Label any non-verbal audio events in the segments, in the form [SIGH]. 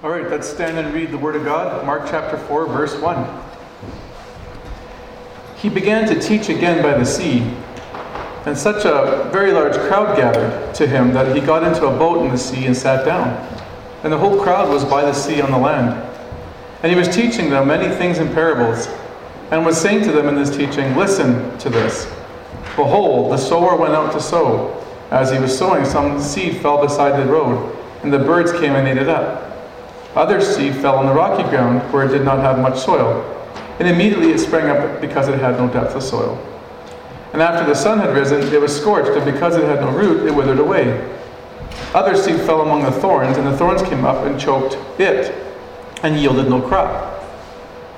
All right, let's stand and read the Word of God. Mark chapter 4, verse 1. He began to teach again by the sea, and such a very large crowd gathered to him that he got into a boat in the sea and sat down. And the whole crowd was by the sea on the land. And he was teaching them many things in parables, and was saying to them in his teaching, Listen to this. Behold, the sower went out to sow. As he was sowing, some seed fell beside the road, and the birds came and ate it up. Other seed fell on the rocky ground where it did not have much soil, and immediately it sprang up because it had no depth of soil. And after the sun had risen, it was scorched, and because it had no root, it withered away. Other seed fell among the thorns, and the thorns came up and choked it, and yielded no crop.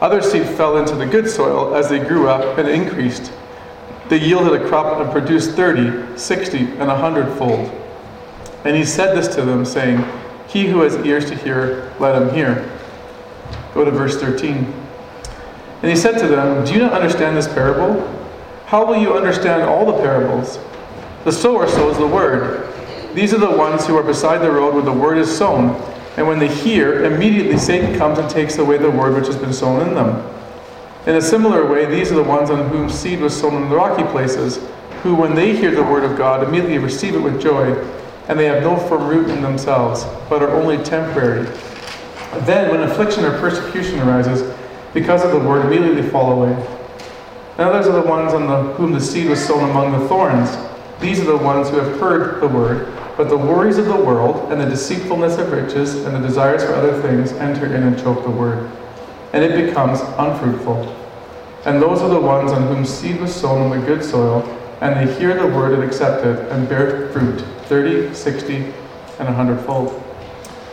Other seed fell into the good soil as they grew up and increased. They yielded a crop and produced thirty, sixty, and a hundredfold. And he said this to them, saying, he who has ears to hear, let him hear. Go to verse 13. And he said to them, Do you not understand this parable? How will you understand all the parables? The sower sows the word. These are the ones who are beside the road where the word is sown. And when they hear, immediately Satan comes and takes away the word which has been sown in them. In a similar way, these are the ones on whom seed was sown in the rocky places, who, when they hear the word of God, immediately receive it with joy and they have no firm root in themselves, but are only temporary. Then, when affliction or persecution arises, because of the word, immediately fall away. And others are the ones on the, whom the seed was sown among the thorns. These are the ones who have heard the word, but the worries of the world and the deceitfulness of riches and the desires for other things enter in and choke the word, and it becomes unfruitful. And those are the ones on whom seed was sown on the good soil, and they hear the word and accept it, and bear fruit 30, 60, and 100 fold.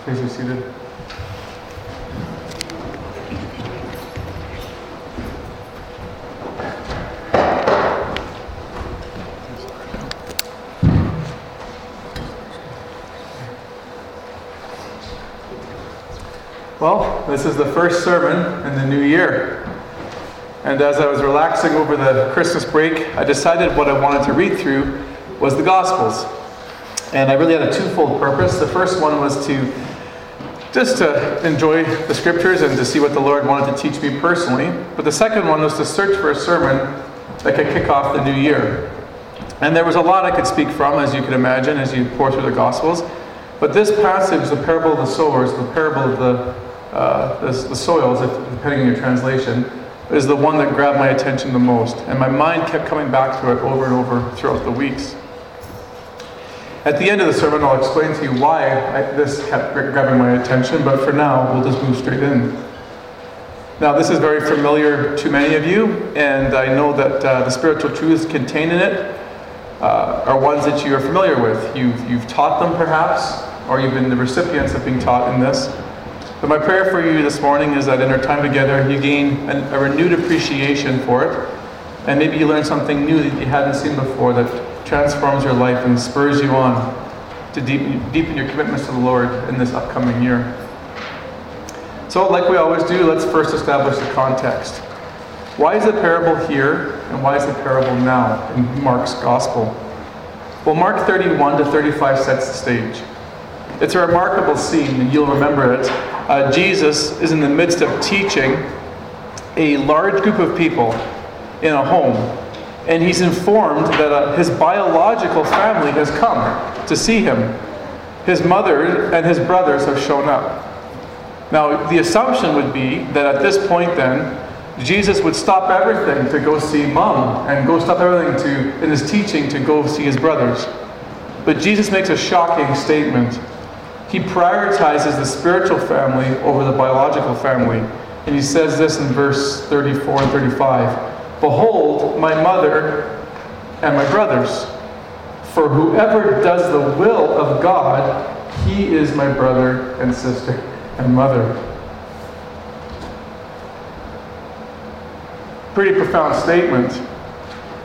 Please be seated. Well, this is the first sermon in the new year. And as I was relaxing over the Christmas break, I decided what I wanted to read through was the Gospels. And I really had a twofold purpose. The first one was to just to enjoy the scriptures and to see what the Lord wanted to teach me personally. But the second one was to search for a sermon that could kick off the new year. And there was a lot I could speak from, as you could imagine, as you pore through the Gospels. But this passage, the parable of the sowers, the parable of the, uh, the, the soils, depending on your translation, is the one that grabbed my attention the most. And my mind kept coming back to it over and over throughout the weeks. At the end of the sermon, I'll explain to you why I, this kept grabbing my attention, but for now, we'll just move straight in. Now, this is very familiar to many of you, and I know that uh, the spiritual truths contained in it uh, are ones that you are familiar with. You've, you've taught them, perhaps, or you've been the recipients of being taught in this. But my prayer for you this morning is that in our time together, you gain an, a renewed appreciation for it, and maybe you learn something new that you hadn't seen before that transforms your life and spurs you on to deepen, deepen your commitments to the Lord in this upcoming year. So, like we always do, let's first establish the context. Why is the parable here, and why is the parable now in Mark's Gospel? Well, Mark 31 to 35 sets the stage. It's a remarkable scene, and you'll remember it. Uh, Jesus is in the midst of teaching a large group of people in a home and he's informed that uh, his biological family has come to see him. His mother and his brothers have shown up. Now, the assumption would be that at this point, then, Jesus would stop everything to go see mom and go stop everything to, in his teaching to go see his brothers. But Jesus makes a shocking statement. He prioritizes the spiritual family over the biological family. And he says this in verse 34 and 35. Behold, my mother and my brothers. For whoever does the will of God, he is my brother and sister and mother. Pretty profound statement.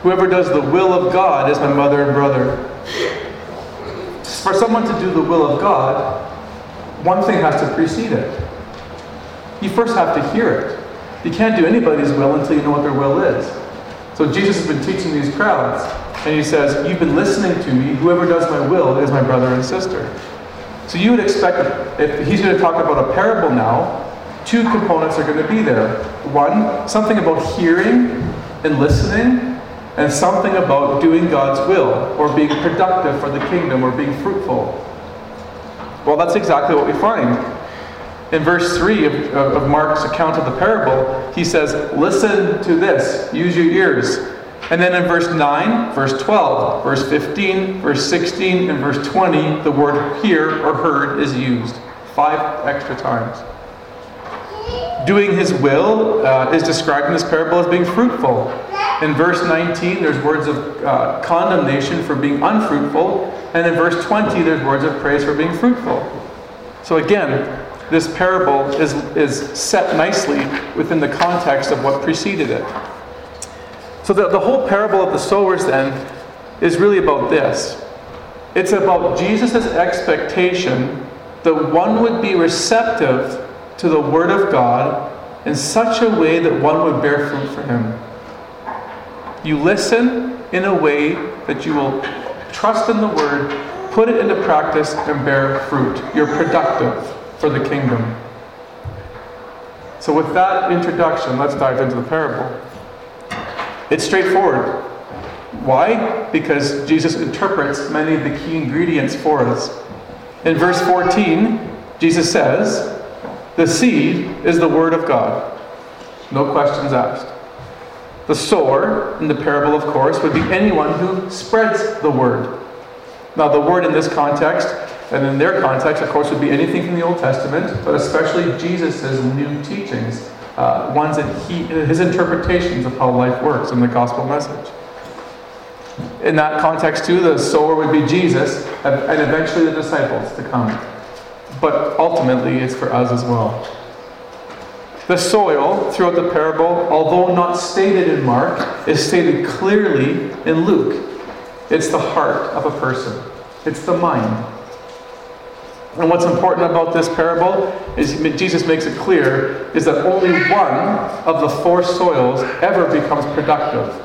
Whoever does the will of God is my mother and brother. For someone to do the will of God, one thing has to precede it. You first have to hear it. You can't do anybody's will until you know what their will is. So Jesus has been teaching these crowds, and he says, You've been listening to me. Whoever does my will is my brother and sister. So you would expect if he's going to talk about a parable now, two components are going to be there. One, something about hearing and listening, and something about doing God's will, or being productive for the kingdom, or being fruitful. Well, that's exactly what we find. In verse 3 of, of Mark's account of the parable, he says, Listen to this, use your ears. And then in verse 9, verse 12, verse 15, verse 16, and verse 20, the word hear or heard is used five extra times. Doing his will uh, is described in this parable as being fruitful. In verse 19, there's words of uh, condemnation for being unfruitful. And in verse 20, there's words of praise for being fruitful. So again, this parable is, is set nicely within the context of what preceded it. So the, the whole parable of the sowers then is really about this. It's about Jesus' expectation that one would be receptive to the Word of God in such a way that one would bear fruit for Him. You listen in a way that you will trust in the Word, put it into practice, and bear fruit. You're productive for the kingdom. So, with that introduction, let's dive into the parable. It's straightforward. Why? Because Jesus interprets many of the key ingredients for us. In verse 14, Jesus says, the seed is the Word of God. No questions asked. The sower, in the parable, of course, would be anyone who spreads the Word. Now, the Word in this context, and in their context, of course, would be anything from the Old Testament, but especially Jesus' new teachings, uh, ones that he, his interpretations of how life works in the gospel message. In that context, too, the sower would be Jesus, and eventually the disciples to come but ultimately it's for us as well. The soil throughout the parable, although not stated in Mark, is stated clearly in Luke. It's the heart of a person, it's the mind. And what's important about this parable is Jesus makes it clear is that only one of the four soils ever becomes productive.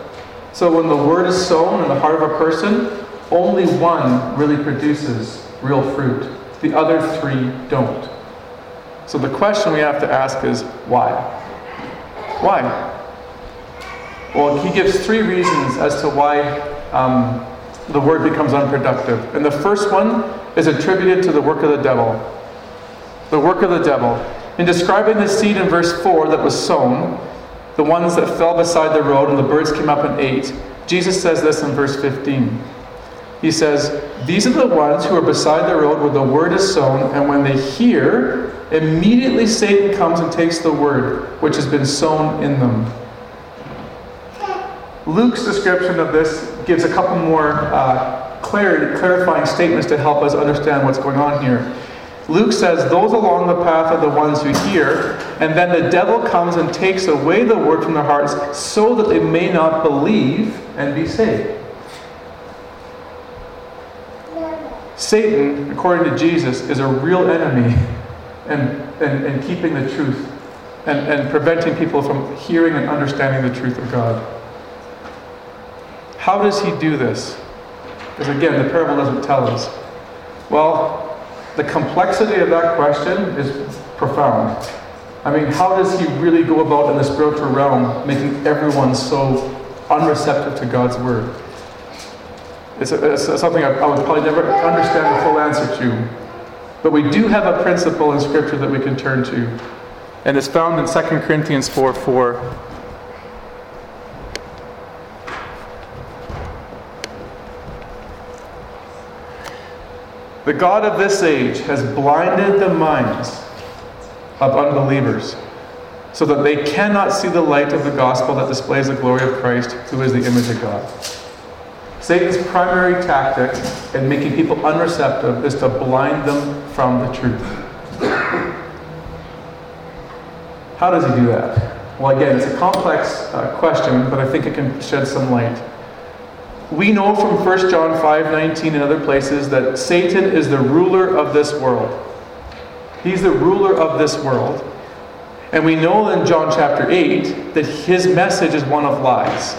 So when the word is sown in the heart of a person, only one really produces real fruit. The other three don't. So the question we have to ask is why? Why? Well, he gives three reasons as to why um, the word becomes unproductive. And the first one is attributed to the work of the devil. The work of the devil. In describing the seed in verse 4 that was sown, the ones that fell beside the road and the birds came up and ate, Jesus says this in verse 15. He says, These are the ones who are beside the road where the word is sown, and when they hear, immediately Satan comes and takes the word which has been sown in them. Luke's description of this gives a couple more uh, clarity, clarifying statements to help us understand what's going on here. Luke says, Those along the path are the ones who hear, and then the devil comes and takes away the word from their hearts so that they may not believe and be saved. Satan, according to Jesus, is a real enemy and, and, and keeping the truth and, and preventing people from hearing and understanding the truth of God. How does he do this? Because again, the parable doesn't tell us. Well, the complexity of that question is profound. I mean, how does he really go about in the spiritual realm making everyone so unreceptive to God's word? It's, a, it's something I, I, would probably never understand the full answer to. But we do have a principle in Scripture that we can turn to. And it's found in 2 Corinthians 4 4. The God of this age has blinded the minds of unbelievers so that they cannot see the light of the gospel that displays the glory of Christ, who is the image of God. Satan's primary tactic in making people unreceptive is to blind them from the truth. How does he do that? Well, again, it's a complex uh, question, but I think it can shed some light. We know from 1 John 5:19 and other places that Satan is the ruler of this world. He's the ruler of this world. And we know in John chapter 8 that his message is one of lies.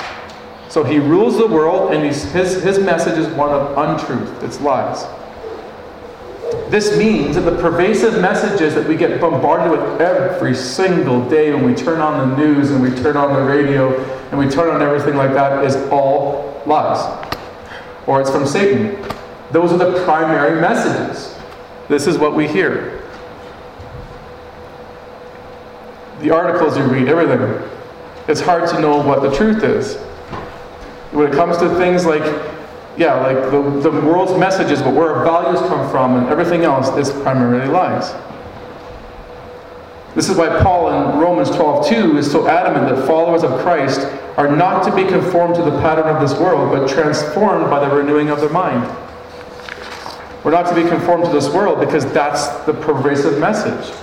So he rules the world, and his, his message is one of untruth, it's lies. This means that the pervasive messages that we get bombarded with every single day when we turn on the news and we turn on the radio and we turn on everything like that is all lies. Or it's from Satan. Those are the primary messages. This is what we hear. The articles you read, everything. It's hard to know what the truth is. When it comes to things like yeah, like the, the world's messages, but where our values come from and everything else is primarily lies. This is why Paul in Romans 12:2 is so adamant that followers of Christ are not to be conformed to the pattern of this world, but transformed by the renewing of their mind. We're not to be conformed to this world because that's the pervasive message.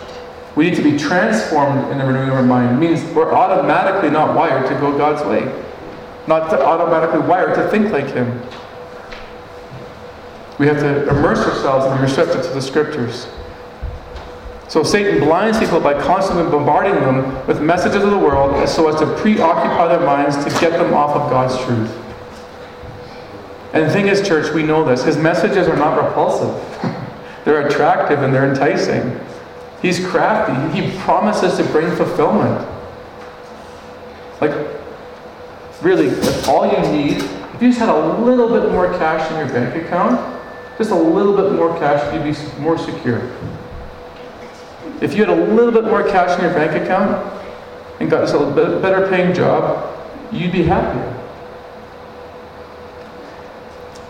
We need to be transformed in the renewing of our mind. It means we're automatically not wired to go God's way, not automatically wired to think like Him. We have to immerse ourselves and be receptive to the scriptures. So Satan blinds people by constantly bombarding them with messages of the world so as to preoccupy their minds to get them off of God's truth. And the thing is, church, we know this. His messages are not repulsive. [LAUGHS] they're attractive and they're enticing. He's crafty. He promises to bring fulfillment. Like, really, if all you need, if you just had a little bit more cash in your bank account, just a little bit more cash, you'd be more secure. If you had a little bit more cash in your bank account and got a better paying job, you'd be happier.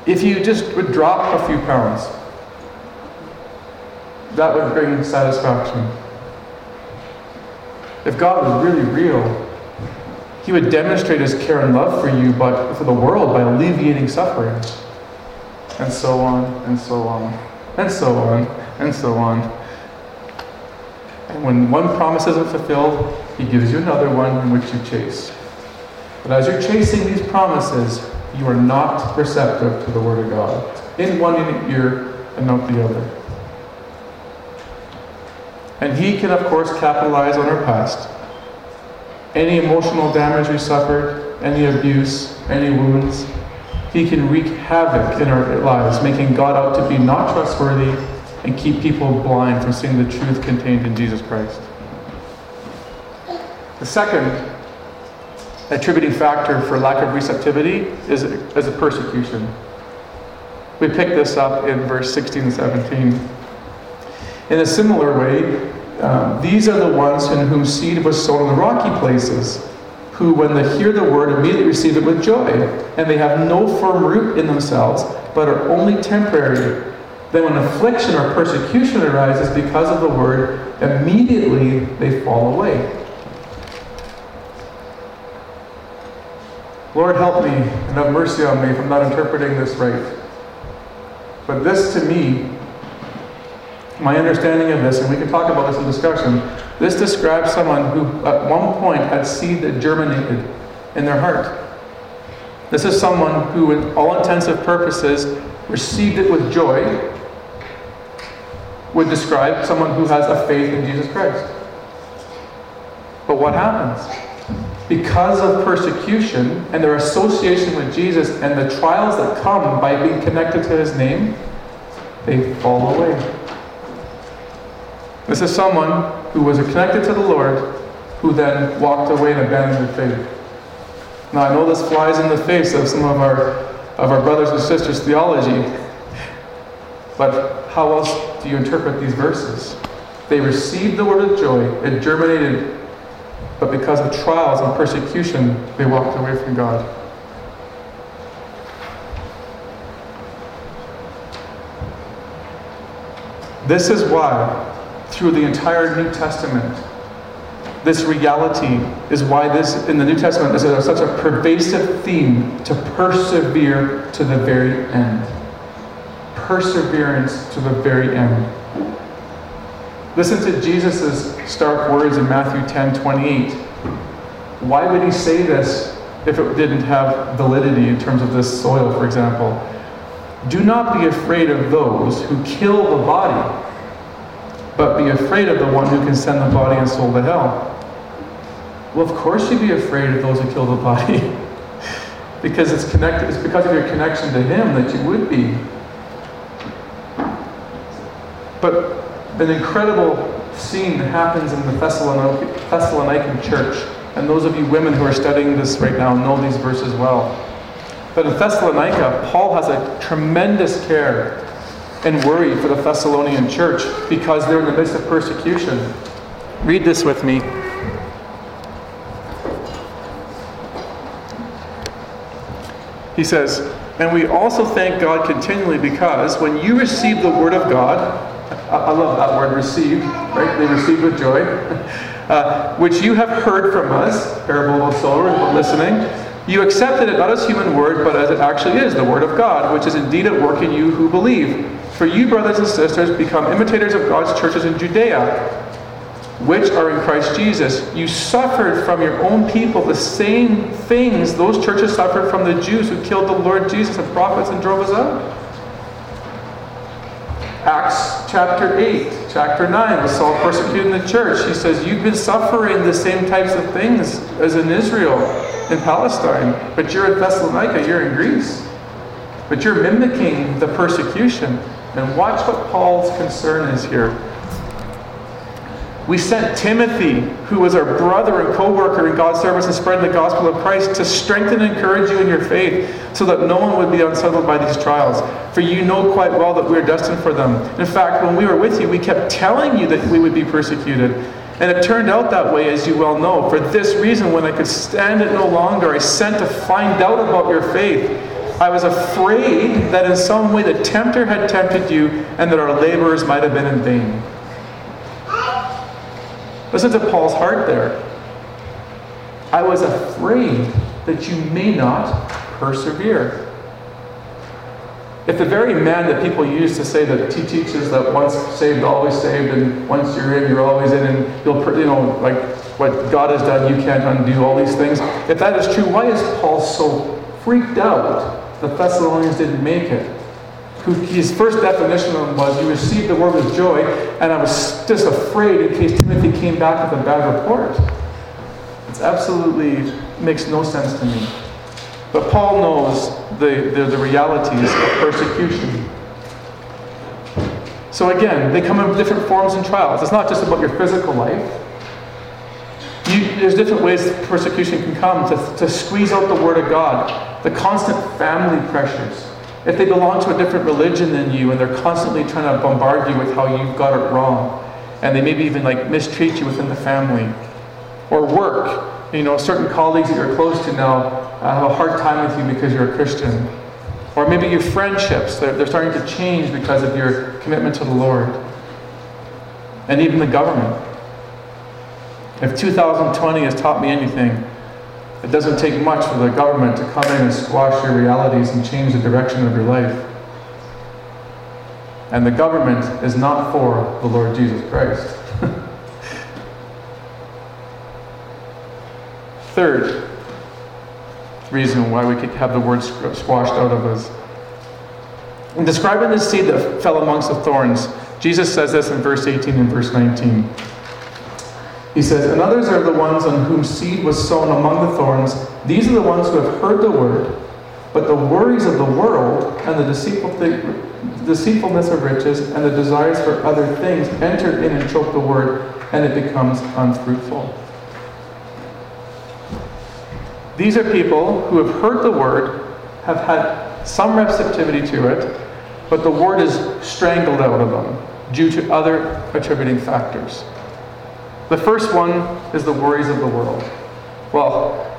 If you just would drop a few pounds, that would bring satisfaction. If God was really real, He would demonstrate His care and love for you, but for the world by alleviating suffering and so on, and so on, and so on, and so on. And when one promise isn't fulfilled, he gives you another one in which you chase. But as you're chasing these promises, you are not receptive to the Word of God. In one ear and not the other. And he can, of course, capitalize on our past. Any emotional damage we suffered, any abuse, any wounds, he can wreak havoc in our lives, making God out to be not trustworthy and keep people blind from seeing the truth contained in Jesus Christ. The second attributing factor for lack of receptivity is, is a persecution. We pick this up in verse 16 and 17. In a similar way, um, these are the ones in whom seed was sown in the rocky places who, when they hear the word, immediately receive it with joy, and they have no firm root in themselves, but are only temporary. Then, when affliction or persecution arises because of the word, immediately they fall away. Lord, help me and have mercy on me if I'm not interpreting this right. But this to me, my understanding of this, and we can talk about this in discussion, this describes someone who at one point had seed that germinated in their heart. This is someone who, in all intensive purposes, received it with joy, would describe someone who has a faith in Jesus Christ. But what happens? Because of persecution and their association with Jesus and the trials that come by being connected to his name, they fall away. This is someone who was connected to the Lord who then walked away and abandoned their faith. Now, I know this flies in the face of some of our, of our brothers and sisters' theology, but how else do you interpret these verses? They received the word of joy, it germinated, but because of trials and persecution, they walked away from God. This is why through the entire New Testament. This reality is why this in the New Testament is such a pervasive theme to persevere to the very end. Perseverance to the very end. Listen to Jesus' stark words in Matthew 10 28. Why would he say this if it didn't have validity in terms of this soil, for example? Do not be afraid of those who kill the body but be afraid of the one who can send the body and soul to hell. Well, of course you'd be afraid of those who kill the [LAUGHS] body. because it's connected, it's because of your connection to him that you would be. But an incredible scene happens in the Thessalonican church. And those of you women who are studying this right now know these verses well. But in Thessalonica, Paul has a tremendous care and worry for the Thessalonian church because they're in the midst of persecution. Read this with me. He says, And we also thank God continually because when you received the word of God, I love that word receive, right? They receive with joy, [LAUGHS] uh, which you have heard from us, parable of sower, listening. You accepted it not as human word, but as it actually is, the word of God, which is indeed at work in you who believe. For you, brothers and sisters, become imitators of God's churches in Judea which are in Christ Jesus. You suffered from your own people the same things those churches suffered from the Jews who killed the Lord Jesus and prophets and drove us out. Acts chapter 8, chapter 9, with Saul persecuting the church. He says, You've been suffering the same types of things as in Israel, in Palestine, but you're in Thessalonica, you're in Greece. But you're mimicking the persecution. And watch what Paul's concern is here. We sent Timothy, who was our brother and co worker in God's service and spreading the gospel of Christ, to strengthen and encourage you in your faith so that no one would be unsettled by these trials. For you know quite well that we are destined for them. In fact, when we were with you, we kept telling you that we would be persecuted. And it turned out that way, as you well know. For this reason, when I could stand it no longer, I sent to find out about your faith. I was afraid that in some way the tempter had tempted you and that our labors might have been in vain. Listen to Paul's heart there. I was afraid that you may not persevere. If the very man that people use to say that he teaches that once saved, always saved, and once you're in, you're always in, and you'll, you know, like what God has done, you can't undo all these things. If that is true, why is Paul so freaked out the Thessalonians didn't make it? his first definition of them was, You received the word with joy, and I was just afraid in case Timothy came back with a bad report. It's absolutely makes no sense to me. But Paul knows the, the, the realities of persecution. So again, they come in different forms and trials. It's not just about your physical life. There's different ways persecution can come to, to squeeze out the Word of God, the constant family pressures, if they belong to a different religion than you and they're constantly trying to bombard you with how you've got it wrong, and they maybe even like mistreat you within the family, or work, you know, certain colleagues that you're close to now uh, have a hard time with you because you're a Christian, or maybe your friendships, they're, they're starting to change because of your commitment to the Lord, and even the government. If 2020 has taught me anything, it doesn't take much for the government to come in and squash your realities and change the direction of your life. And the government is not for the Lord Jesus Christ. [LAUGHS] Third reason why we could have the word squashed out of us. In describing the seed that fell amongst the thorns, Jesus says this in verse 18 and verse 19. He says, And others are the ones on whom seed was sown among the thorns. These are the ones who have heard the word, but the worries of the world and the deceitful deceitfulness of riches and the desires for other things enter in and choke the word, and it becomes unfruitful. These are people who have heard the word, have had some receptivity to it, but the word is strangled out of them due to other attributing factors. The first one is the worries of the world. Well,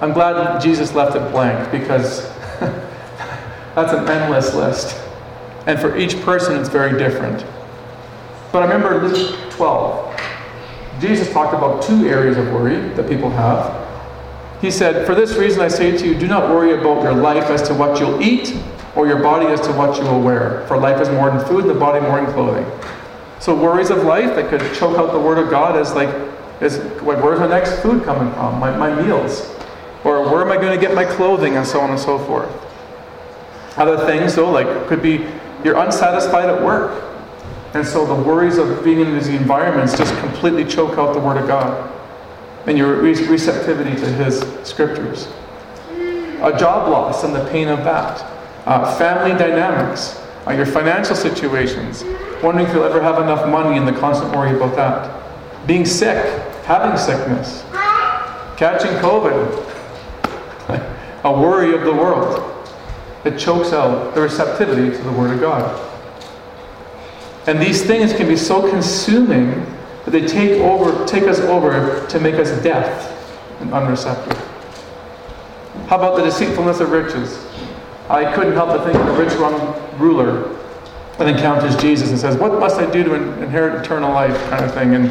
I'm glad Jesus left it blank because [LAUGHS] that's an endless list. And for each person, it's very different. But I remember Luke 12. Jesus talked about two areas of worry that people have. He said, For this reason I say to you, do not worry about your life as to what you'll eat, or your body as to what you will wear. For life is more than food, and the body more than clothing. So worries of life that could choke out the word of God is like, is like where's my next food coming from? My, my meals. Or where am I going to get my clothing and so on and so forth. Other things though, like could be you're unsatisfied at work. And so the worries of being in these environments just completely choke out the word of God and your receptivity to his scriptures. A job loss and the pain of that. Uh, family dynamics uh, your financial situations, wondering if you'll ever have enough money and the constant worry about that, being sick, having sickness, catching COVID, [LAUGHS] a worry of the world. It chokes out the receptivity to the Word of God. And these things can be so consuming that they take over, take us over to make us deaf and unreceptive. How about the deceitfulness of riches? I couldn't help but think of the rich young ruler that encounters Jesus and says, What must I do to inherit eternal life? kind of thing. And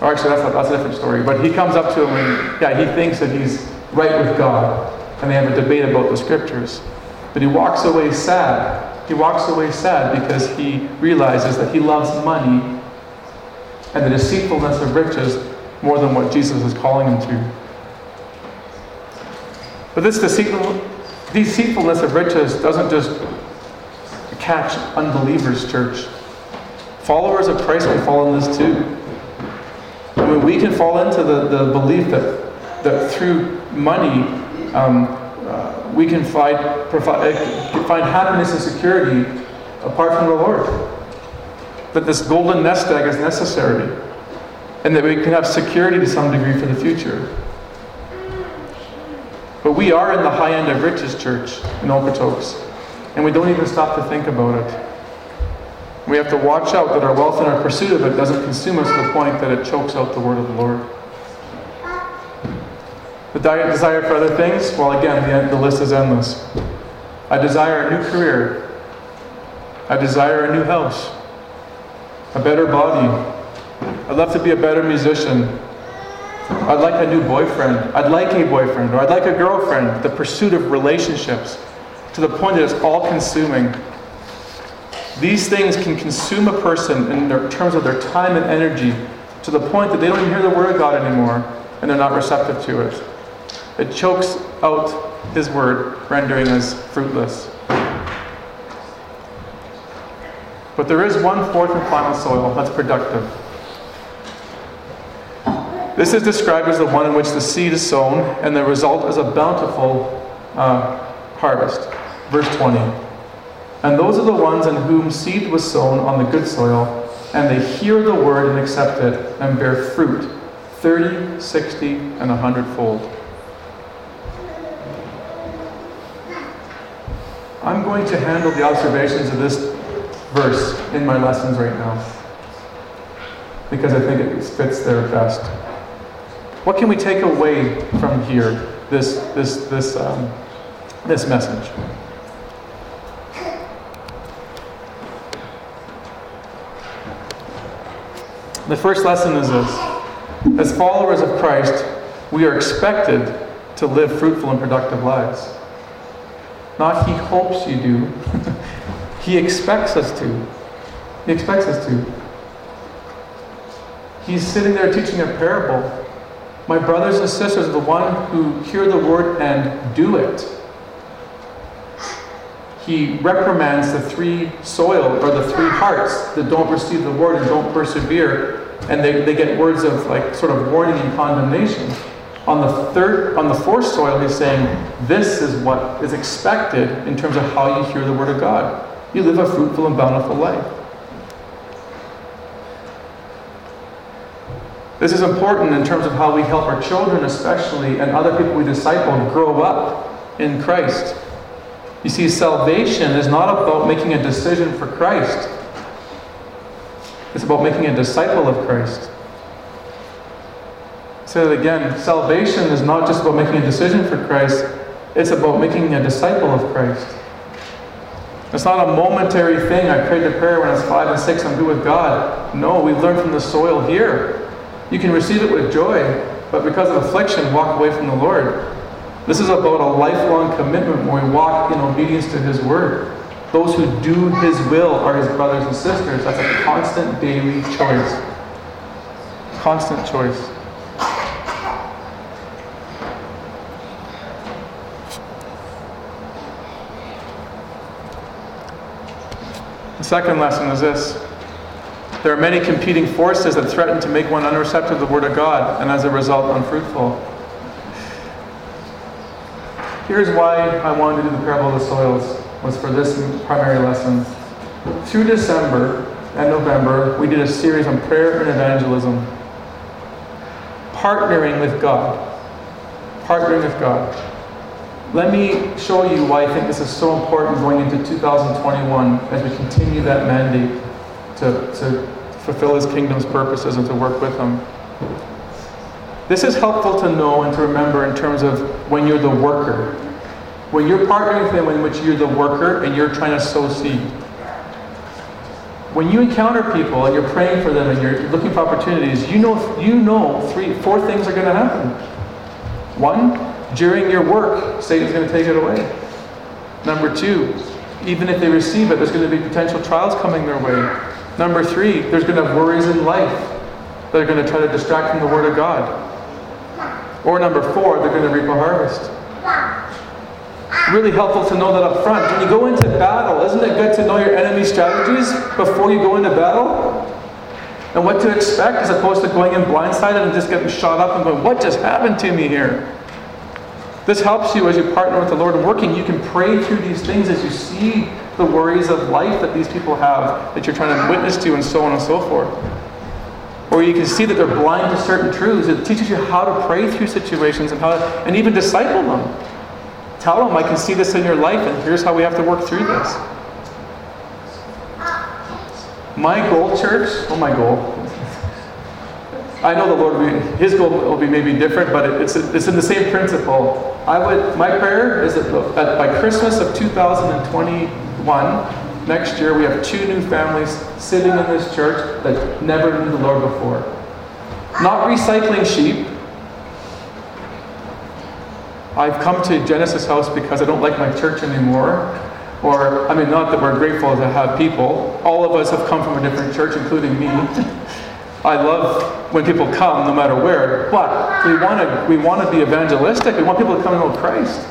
or actually that's a, that's a different story. But he comes up to him and yeah, he thinks that he's right with God. And they have a debate about the scriptures. But he walks away sad. He walks away sad because he realizes that he loves money and the deceitfulness of riches more than what Jesus is calling him to. But this deceitful, deceitfulness of riches doesn't just catch unbelievers, church. Followers of Christ can fall in this too. I mean, we can fall into the, the belief that, that through money um, uh, we can find, provide, find happiness and security apart from the Lord. That this golden nest egg is necessary. And that we can have security to some degree for the future. But we are in the high end of riches, church, in Okotoks. And we don't even stop to think about it. We have to watch out that our wealth and our pursuit of it doesn't consume us to the point that it chokes out the word of the Lord. The diet desire for other things, well, again, the, the list is endless. I desire a new career. I desire a new house, a better body. I'd love to be a better musician. I'd like a new boyfriend. I'd like a boyfriend, or I'd like a girlfriend. The pursuit of relationships to the point that it's all consuming. These things can consume a person in terms of their time and energy to the point that they don't even hear the Word of God anymore and they're not receptive to it. It chokes out His Word, rendering us fruitless. But there is one fourth and final soil that's productive. This is described as the one in which the seed is sown, and the result is a bountiful uh, harvest. Verse 20. And those are the ones in whom seed was sown on the good soil, and they hear the word and accept it, and bear fruit 30, 60, and 100 fold. I'm going to handle the observations of this verse in my lessons right now because I think it fits there best. What can we take away from here, this, this, this, um, this message? The first lesson is this As followers of Christ, we are expected to live fruitful and productive lives. Not He hopes you do, [LAUGHS] He expects us to. He expects us to. He's sitting there teaching a parable my brothers and sisters the one who hear the word and do it. He reprimands the three soil or the three hearts that don't receive the word and don't persevere, and they, they get words of like sort of warning and condemnation. On the third, on the fourth soil, he's saying, This is what is expected in terms of how you hear the word of God. You live a fruitful and bountiful life. This is important in terms of how we help our children, especially, and other people we disciple grow up in Christ. You see, salvation is not about making a decision for Christ, it's about making a disciple of Christ. Say that again salvation is not just about making a decision for Christ, it's about making a disciple of Christ. It's not a momentary thing. I prayed a prayer when I was five and six, I'm good with God. No, we learn from the soil here. You can receive it with joy, but because of affliction, walk away from the Lord. This is about a lifelong commitment where we walk in obedience to His word. Those who do His will are His brothers and sisters. That's a constant daily choice. Constant choice. The second lesson is this there are many competing forces that threaten to make one unreceptive to the Word of God, and as a result, unfruitful. Here's why I wanted to do the parable of the soils, was for this primary lesson. through December and November, we did a series on prayer and evangelism. Partnering with God. Partnering with God. Let me show you why I think this is so important going into 2021 as we continue that mandate to, to fulfill His kingdom's purposes and to work with Him. This is helpful to know and to remember in terms of when you're the worker. When you're partnering with Him in which you're the worker and you're trying to sow seed. When you encounter people and you're praying for them and you're looking for opportunities, you know, you know three, four things are going to happen. One, during your work, Satan's going to take it away. Number two, even if they receive it, there's going to be potential trials coming their way. Number three, there's going to have worries in life that are going to try to distract from the Word of God. Or number four, they're going to reap a harvest. Really helpful to know that up front. When you go into battle, isn't it good to know your enemy strategies before you go into battle? And what to expect as opposed to going in blindsided and just getting shot up and going, what just happened to me here? This helps you as you partner with the Lord and working. You can pray through these things as you see the worries of life that these people have that you're trying to witness to, and so on and so forth. Or you can see that they're blind to certain truths. It teaches you how to pray through situations and how and even disciple them. Tell them, I can see this in your life, and here's how we have to work through this. My goal, church, oh, my goal. I know the Lord, will be, His goal will be maybe different, but it's, it's in the same principle. I would, my prayer is that by Christmas of 2021, next year, we have two new families sitting in this church that never knew the Lord before. Not recycling sheep. I've come to Genesis House because I don't like my church anymore. Or, I mean, not that we're grateful to have people. All of us have come from a different church, including me. [LAUGHS] I love when people come, no matter where, but we want to we want to be evangelistic. We want people to come and know Christ.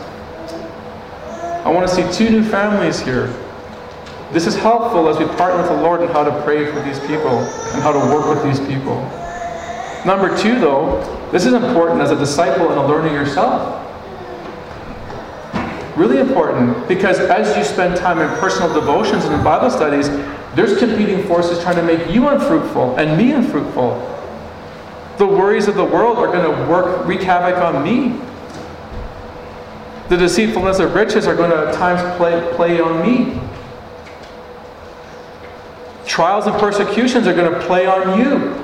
I want to see two new families here. This is helpful as we partner with the Lord in how to pray for these people and how to work with these people. Number two, though, this is important as a disciple and a learner yourself. Really important because as you spend time in personal devotions and in Bible studies, there's competing forces trying to make you unfruitful and me unfruitful. The worries of the world are going to work, wreak havoc on me. The deceitfulness of riches are going to at times play, play on me. Trials and persecutions are going to play on you.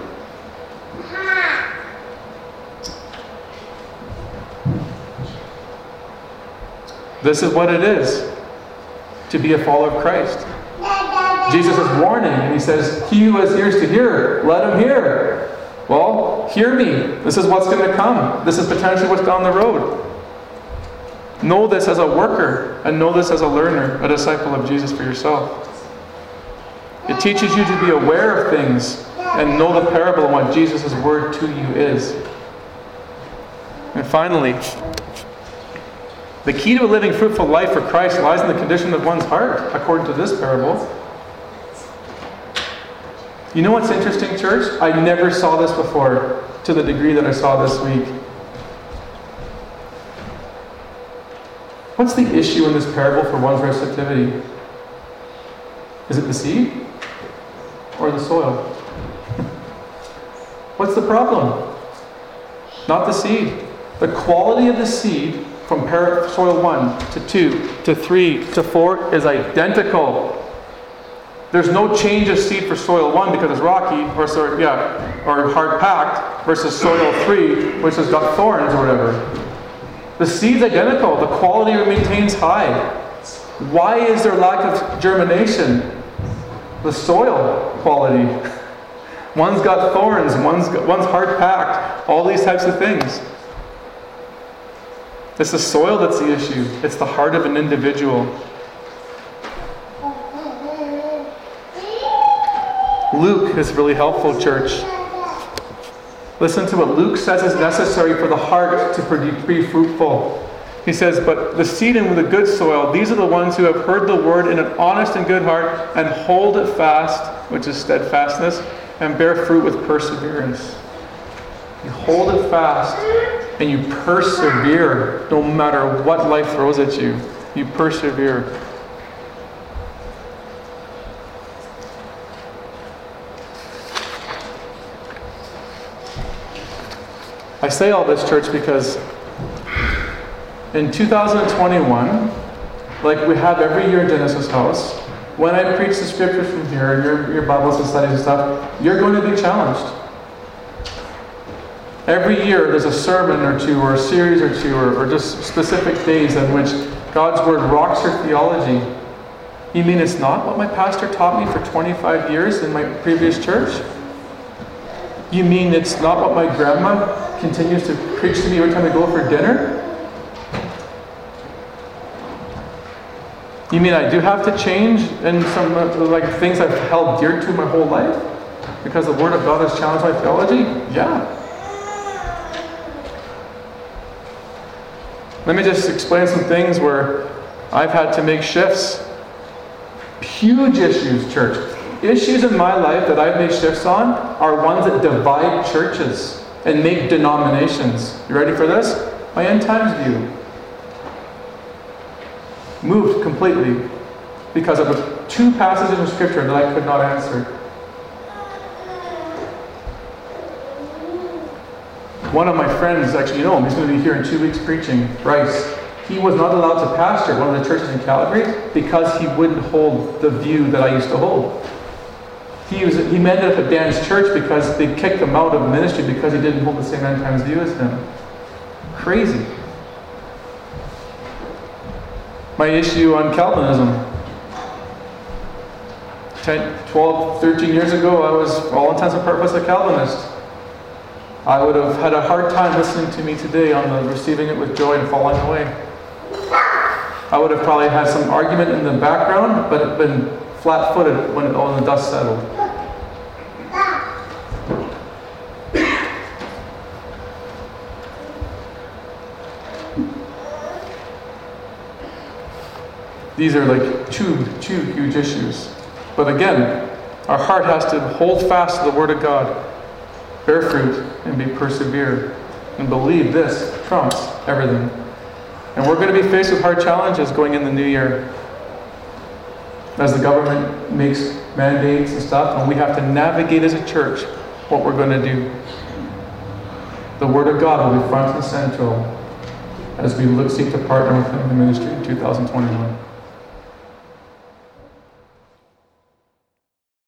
This is what it is to be a follower of Christ. Jesus is warning, and he says, He who has ears to hear, let him hear. Well, hear me. This is what's going to come. This is potentially what's down the road. Know this as a worker, and know this as a learner, a disciple of Jesus for yourself. It teaches you to be aware of things and know the parable and what Jesus' word to you is. And finally, the key to a living fruitful life for Christ lies in the condition of one's heart, according to this parable. You know what's interesting, church? I never saw this before to the degree that I saw this week. What's the issue in this parable for one's receptivity? Is it the seed or the soil? What's the problem? Not the seed. The quality of the seed from soil 1 to 2 to 3 to 4 is identical. There's no change of seed for soil 1 because it's rocky, or sorry, yeah, or hard packed, versus soil 3, which has got thorns or whatever. The seed's identical, the quality maintains high. Why is there lack of germination? The soil quality. [LAUGHS] One's got thorns, one's, got, one's hard packed, all these types of things. It's the soil that's the issue, it's the heart of an individual. Luke is really helpful, church. Listen to what Luke says is necessary for the heart to be fruitful. He says, But the seed in the good soil, these are the ones who have heard the word in an honest and good heart and hold it fast, which is steadfastness, and bear fruit with perseverance. You hold it fast and you persevere no matter what life throws at you. You persevere. I say all this, church, because in 2021, like we have every year in Genesis House, when I preach the scriptures from here, your, your Bibles and studies and stuff, you're going to be challenged. Every year there's a sermon or two, or a series or two, or, or just specific days in which God's Word rocks your theology. You mean it's not what my pastor taught me for 25 years in my previous church? You mean it's not what my grandma continues to preach to me every time I go for dinner? You mean I do have to change in some like things I've held dear to my whole life because the Word of God has challenged my theology? Yeah. Let me just explain some things where I've had to make shifts. Huge issues, church. Issues in my life that I've made shifts on are ones that divide churches and make denominations. You ready for this? My end times view. Moved completely because of two passages in Scripture that I could not answer. One of my friends, actually, you know him, he's going to be here in two weeks preaching, Bryce. He was not allowed to pastor one of the churches in Calgary because he wouldn't hold the view that I used to hold. He, was, he ended up at Dan's church because they kicked him out of ministry because he didn't hold the same end times view as him. Crazy. My issue on Calvinism. 10, 12, 13 years ago, I was, all intents and purposes, a Calvinist. I would have had a hard time listening to me today on the receiving it with joy and falling away. I would have probably had some argument in the background, but been flat footed when all the dust settled. These are like two, two huge issues. But again, our heart has to hold fast to the Word of God, bear fruit, and be persevered. And believe this trumps everything. And we're going to be faced with hard challenges going in the new year. As the government makes mandates and stuff, and we have to navigate as a church what we're going to do. The Word of God will be front and central as we look, seek to partner with Him in the ministry in 2021.